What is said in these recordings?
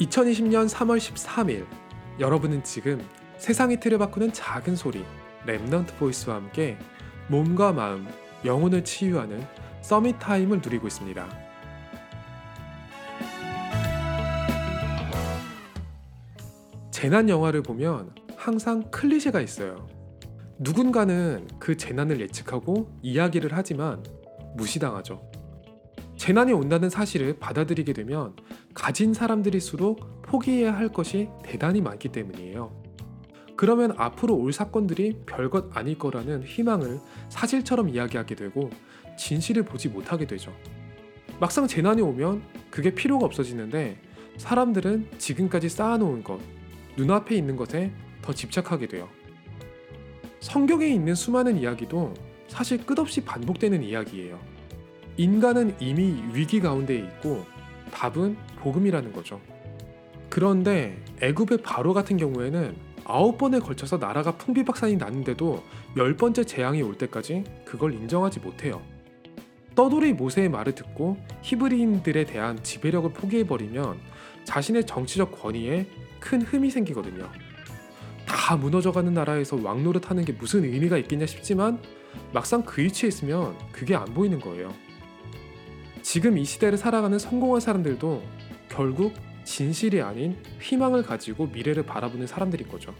2020년 3월 13일 여러분은 지금 세상의 틀을 바꾸는 작은 소리 Remnant Voice와 함께 몸과 마음, 영혼을 치유하는 Summit Time을 누리고 있습니다. 재난 영화를 보면 항상 클리셰가 있어요. 누군가는 그 재난을 예측하고 이야기를 하지만 무시당하죠. 재난이 온다는 사실을 받아들이게 되면 가진 사람들일수록 포기해야 할 것이 대단히 많기 때문이에요. 그러면 앞으로 올 사건들이 별것 아닐 거라는 희망을 사실처럼 이야기하게 되고 진실을 보지 못하게 되죠. 막상 재난이 오면 그게 필요가 없어지는데 사람들은 지금까지 쌓아놓은 것, 눈앞에 있는 것에 더 집착하게 돼요. 성경에 있는 수많은 이야기도 사실 끝없이 반복되는 이야기예요. 인간은 이미 위기 가운데 있고 답은 복음이라는 거죠. 그런데 애굽의 바로 같은 경우에는 아홉 번에 걸쳐서 나라가 풍비박산이 났는데도 열 번째 재앙이 올 때까지 그걸 인정하지 못해요. 떠돌이 모세의 말을 듣고 히브리인들에 대한 지배력을 포기해버리면 자신의 정치적 권위에 큰 흠이 생기거든요. 다 무너져가는 나라에서 왕노릇 하는 게 무슨 의미가 있겠냐 싶지만 막상 그 위치에 있으면 그게 안 보이는 거예요. 지금 이 시대를 살아가는 성공한 사람들도 결국 진실이 아닌 희망을 가지고 미래를 바라보는 사람들인 거죠.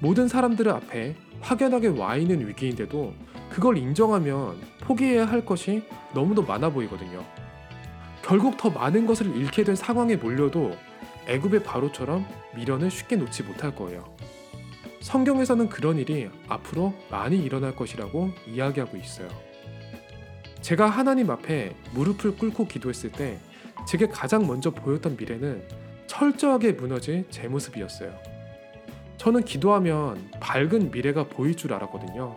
모든 사람들 앞에 확연하게 와 있는 위기인데도 그걸 인정하면 포기해야 할 것이 너무도 많아 보이거든요. 결국 더 많은 것을 잃게 된 상황에 몰려도 애굽의 바로처럼 미련을 쉽게 놓지 못할 거예요. 성경에서는 그런 일이 앞으로 많이 일어날 것이라고 이야기하고 있어요. 제가 하나님 앞에 무릎을 꿇고 기도했을 때 제게 가장 먼저 보였던 미래는 철저하게 무너질 제 모습이었어요. 저는 기도하면 밝은 미래가 보일 줄 알았거든요.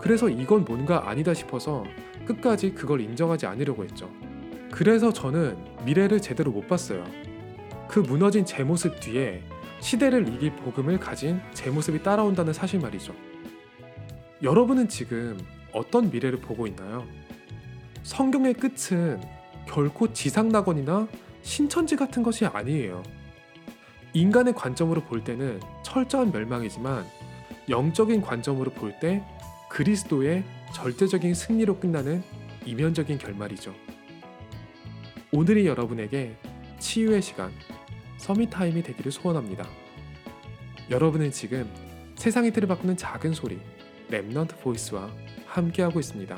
그래서 이건 뭔가 아니다 싶어서 끝까지 그걸 인정하지 않으려고 했죠. 그래서 저는 미래를 제대로 못 봤어요. 그 무너진 제 모습 뒤에 시대를 이길 복음을 가진 제 모습이 따라온다는 사실 말이죠. 여러분은 지금 어떤 미래를 보고 있나요? 성경의 끝은 결코 지상낙원이나 신천지 같은 것이 아니에요. 인간의 관점으로 볼 때는 철저한 멸망이지만 영적인 관점으로 볼 때 그리스도의 절대적인 승리로 끝나는 이면적인 결말이죠. 오늘이 여러분에게 치유의 시간, Summit Time이 되기를 소원합니다. 여러분은 지금 세상의 틀을 바꾸는 작은 소리, Remnant Voice와 함께하고 있습니다.